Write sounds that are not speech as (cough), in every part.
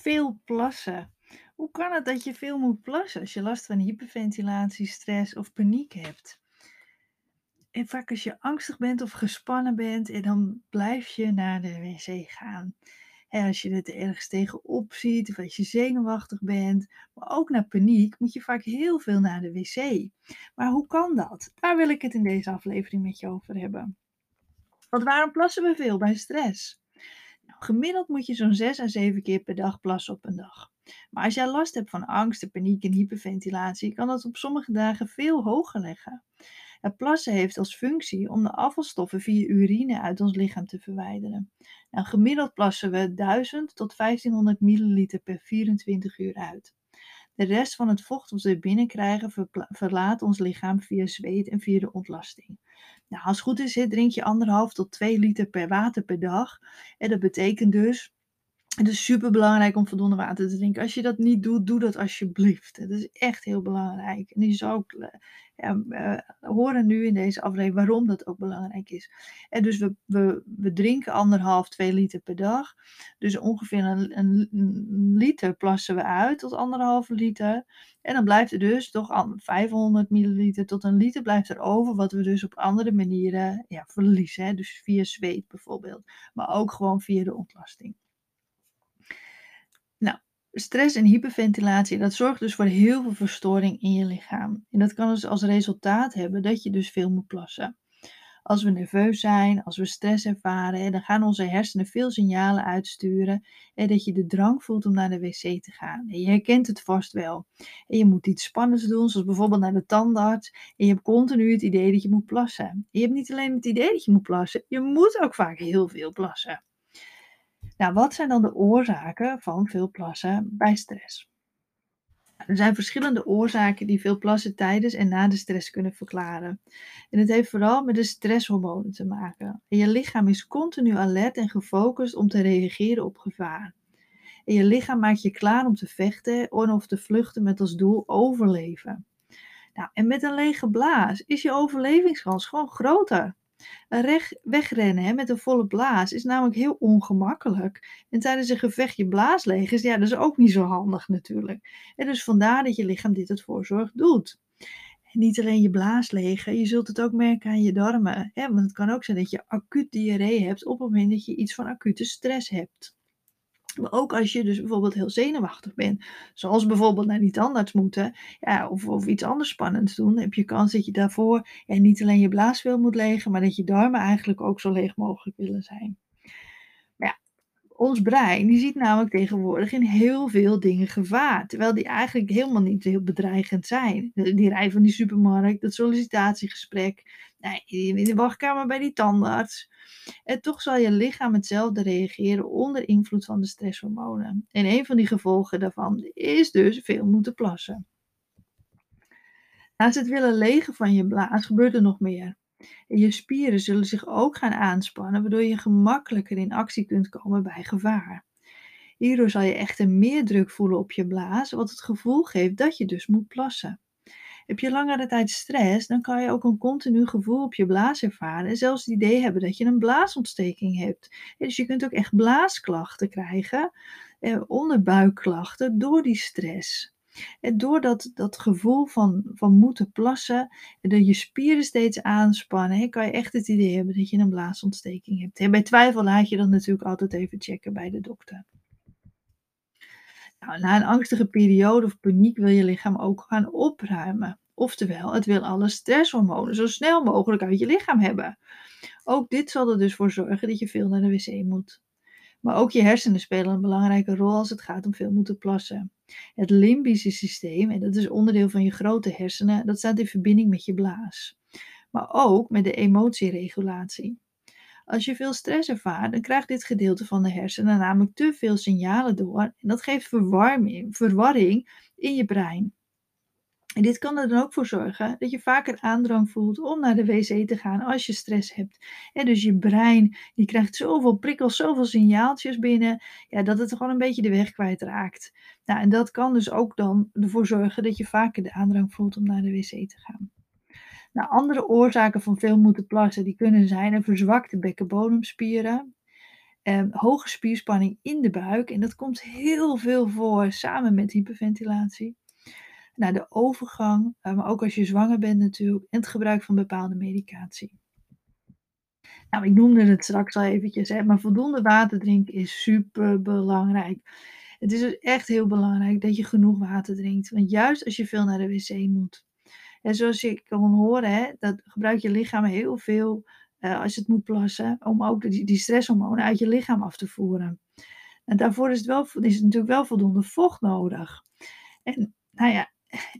Veel plassen. Hoe kan het dat je veel moet plassen als je last van hyperventilatie, stress of paniek hebt? En vaak als je angstig bent of gespannen bent, en dan blijf je naar de wc gaan. En als je het ergens tegenop ziet of als je zenuwachtig bent, maar ook naar paniek, moet je vaak heel veel naar de wc. Maar hoe kan dat? Daar wil ik het in deze aflevering met je over hebben. Want waarom plassen we veel bij stress? Gemiddeld moet je zo'n 6 à 7 keer per dag plassen op een dag. Maar als jij last hebt van angst, paniek en hyperventilatie, kan dat op sommige dagen veel hoger liggen. Het plassen heeft als functie om de afvalstoffen via urine uit ons lichaam te verwijderen. Nou, gemiddeld plassen we 1000 tot 1500 milliliter per 24 uur uit. De rest van het vocht dat we binnenkrijgen verlaat ons lichaam via zweet en via de ontlasting. Nou, als het goed is, drink je anderhalf tot 2 liter per water per dag. En dat betekent dus het is super belangrijk om voldoende water te drinken. Als je dat niet doet, doe dat alsjeblieft. Het is echt heel belangrijk. En je zou ook eh, ja, uh, horen nu in deze aflevering waarom dat ook belangrijk is. En dus we, we, we drinken anderhalf, twee liter per dag. Dus ongeveer een, een liter plassen we uit tot anderhalve liter. En dan blijft er dus toch 500 milliliter tot een liter blijft er over. Wat we dus op andere manieren ja, verliezen. Hè? Dus via zweet bijvoorbeeld. Maar ook gewoon via de ontlasting. Stress en hyperventilatie, dat zorgt dus voor heel veel verstoring in je lichaam. En dat kan dus als resultaat hebben dat je dus veel moet plassen. Als we nerveus zijn, als we stress ervaren, dan gaan onze hersenen veel signalen uitsturen en dat je de drang voelt om naar de wc te gaan. En je herkent het vast wel. En je moet iets spannends doen, zoals bijvoorbeeld naar de tandarts. En je hebt continu het idee dat je moet plassen. je hebt niet alleen het idee dat je moet plassen, je moet ook vaak heel veel plassen. Nou, wat zijn dan de oorzaken van veel plassen bij stress? Er zijn verschillende oorzaken die veel plassen tijdens en na de stress kunnen verklaren. En het heeft vooral met de stresshormonen te maken. En je lichaam is continu alert en gefocust om te reageren op gevaar. En je lichaam maakt je klaar om te vechten of te vluchten met als doel overleven. Nou, en met een lege blaas is je overlevingskans gewoon groter. Wegrennen hè, met een volle blaas is namelijk heel ongemakkelijk. En tijdens een gevecht je blaas leeg is, ja, dat is ook niet zo handig natuurlijk. En dus vandaar dat je lichaam dit het voorzorg doet. Niet alleen je blaas legen, je zult het ook merken aan je darmen. Hè? Want het kan ook zijn dat je acuut diarree hebt op het moment dat je iets van acute stress hebt. Maar ook als je dus bijvoorbeeld heel zenuwachtig bent, zoals bijvoorbeeld naar die tandarts moeten, ja, of, of iets anders spannends doen, heb je kans dat je daarvoor ja, niet alleen je blaas veel moet legen, maar dat je darmen eigenlijk ook zo leeg mogelijk willen zijn. Ons brein die ziet namelijk tegenwoordig in heel veel dingen gevaar, terwijl die eigenlijk helemaal niet heel bedreigend zijn. Die rij van die supermarkt, dat sollicitatiegesprek, nee, in de wachtkamer bij die tandarts. En toch zal je lichaam hetzelfde reageren onder invloed van de stresshormonen. En een van die gevolgen daarvan is dus veel moeten plassen. Naast het willen legen van je blaas gebeurt er nog meer. Je spieren zullen zich ook gaan aanspannen, waardoor je gemakkelijker in actie kunt komen bij gevaar. Hierdoor zal je echter meer druk voelen op je blaas, wat het gevoel geeft dat je dus moet plassen. Heb je langere tijd stress, dan kan je ook een continu gevoel op je blaas ervaren en zelfs het idee hebben dat je een blaasontsteking hebt. Dus je kunt ook echt blaasklachten krijgen, eh, onderbuikklachten door die stress. En door dat, gevoel van, van moeten plassen, en dat je spieren steeds aanspannen, kan je echt het idee hebben dat je een blaasontsteking hebt. Bij twijfel laat je dat natuurlijk altijd even checken bij de dokter. Nou, na een angstige periode of paniek wil je lichaam ook gaan opruimen. Oftewel, het wil alle stresshormonen zo snel mogelijk uit je lichaam hebben. Ook dit zal er dus voor zorgen dat je veel naar de wc moet. Maar ook je hersenen spelen een belangrijke rol als het gaat om veel moeten plassen. Het limbische systeem, en dat is onderdeel van je grote hersenen, dat staat in verbinding met je blaas. Maar ook met de emotieregulatie. Als je veel stress ervaart, dan krijgt dit gedeelte van de hersenen namelijk te veel signalen door en dat geeft verwarring in je brein. En dit kan er dan ook voor zorgen dat je vaker aandrang voelt om naar de wc te gaan als je stress hebt. En dus je brein die krijgt zoveel prikkels, zoveel signaaltjes binnen, ja, dat het gewoon een beetje de weg kwijtraakt. Nou, en dat kan dus ook dan ervoor zorgen dat je vaker de aandrang voelt om naar de wc te gaan. Nou, andere oorzaken van veel moeten plassen die kunnen zijn een verzwakte bekkenbodemspieren. ehm, hoge spierspanning in de buik. En dat komt heel veel voor samen met hyperventilatie. Nou, de overgang, eh, maar ook als je zwanger bent natuurlijk, en het gebruik van bepaalde medicatie. Nou, ik noemde het straks al eventjes, hè, maar voldoende water drinken is super belangrijk. Het is dus echt heel belangrijk dat je genoeg water drinkt. Want juist als je veel naar de wc moet. En zoals je kan horen, hè, dat gebruikt je lichaam heel veel uh, als het moet plassen, om ook die, die stresshormonen uit je lichaam af te voeren. En daarvoor is, het wel, is natuurlijk wel voldoende vocht nodig. En nou ja,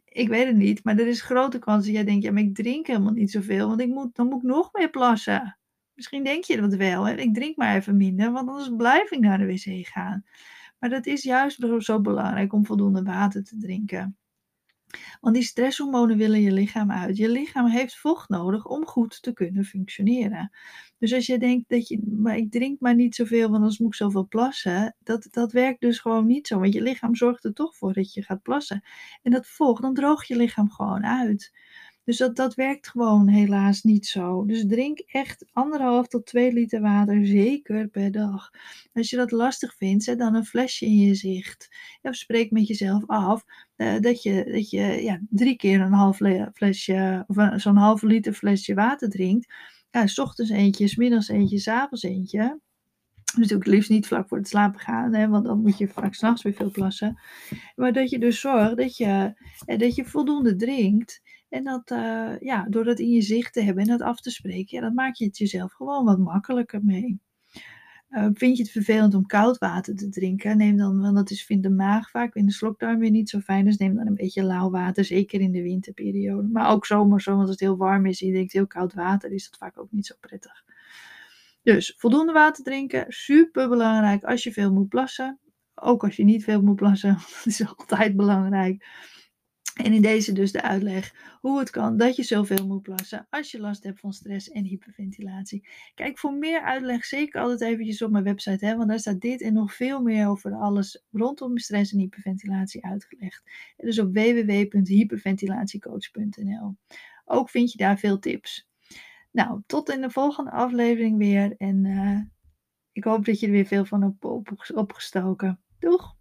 ik weet het niet, maar er is grote kans dat jij denkt, ja, maar ik drink helemaal niet zoveel, want ik moet, dan moet ik nog meer plassen. Misschien denk je dat wel, hè? ik drink maar even minder, want anders blijf ik naar de wc gaan. Maar dat is juist zo belangrijk om voldoende water te drinken. Want die stresshormonen willen je lichaam uit. Je lichaam heeft vocht nodig om goed te kunnen functioneren. Dus als je denkt dat je, maar ik drink maar niet zoveel, want anders moet ik zoveel plassen. Dat, dat werkt dus gewoon niet zo. Want je lichaam zorgt er toch voor dat je gaat plassen. En dat vocht, dan droogt je lichaam gewoon uit. Dus dat, dat werkt gewoon helaas niet zo. Dus drink echt anderhalf tot twee liter water zeker per dag. Als je dat lastig vindt, zet dan een flesje in je zicht. Of spreek met jezelf af uh, dat je, dat je ja, drie keer een half flesje, of zo'n halve liter flesje water drinkt. Ja, s ochtends eentje, s middags eentje, s avonds eentje. Natuurlijk liefst niet vlak voor het slapen gaan, hè, want dan moet je vaak s'nachts weer veel plassen. Maar dat je dus zorgt dat je, eh, dat je voldoende drinkt. En dat, ja, door dat in je zicht te hebben en dat af te spreken, ja, dat maak je het jezelf gewoon wat makkelijker mee. Uh, vind je het vervelend om koud water te drinken? Neem dan, want dat is, vindt de maag vaak in de slokdarm weer niet zo fijn. Dus neem dan een beetje lauw water, zeker in de winterperiode. Maar ook zomer, zo, want als het heel warm is en je drinkt heel koud water, is dat vaak ook niet zo prettig. Dus voldoende water drinken, super belangrijk als je veel moet plassen. Ook als je niet veel moet plassen, (laughs) dat is altijd belangrijk. En in deze dus de uitleg hoe het kan dat je zoveel moet plassen als je last hebt van stress en hyperventilatie. Kijk voor meer uitleg zeker altijd eventjes op mijn website, hè, want daar staat dit en nog veel meer over alles rondom stress en hyperventilatie uitgelegd. Dus op www.hyperventilatiecoach.nl. Ook vind je daar veel tips. Nou, tot in de volgende aflevering weer en uh, ik hoop dat je er weer veel van hebt opgestoken. Doeg!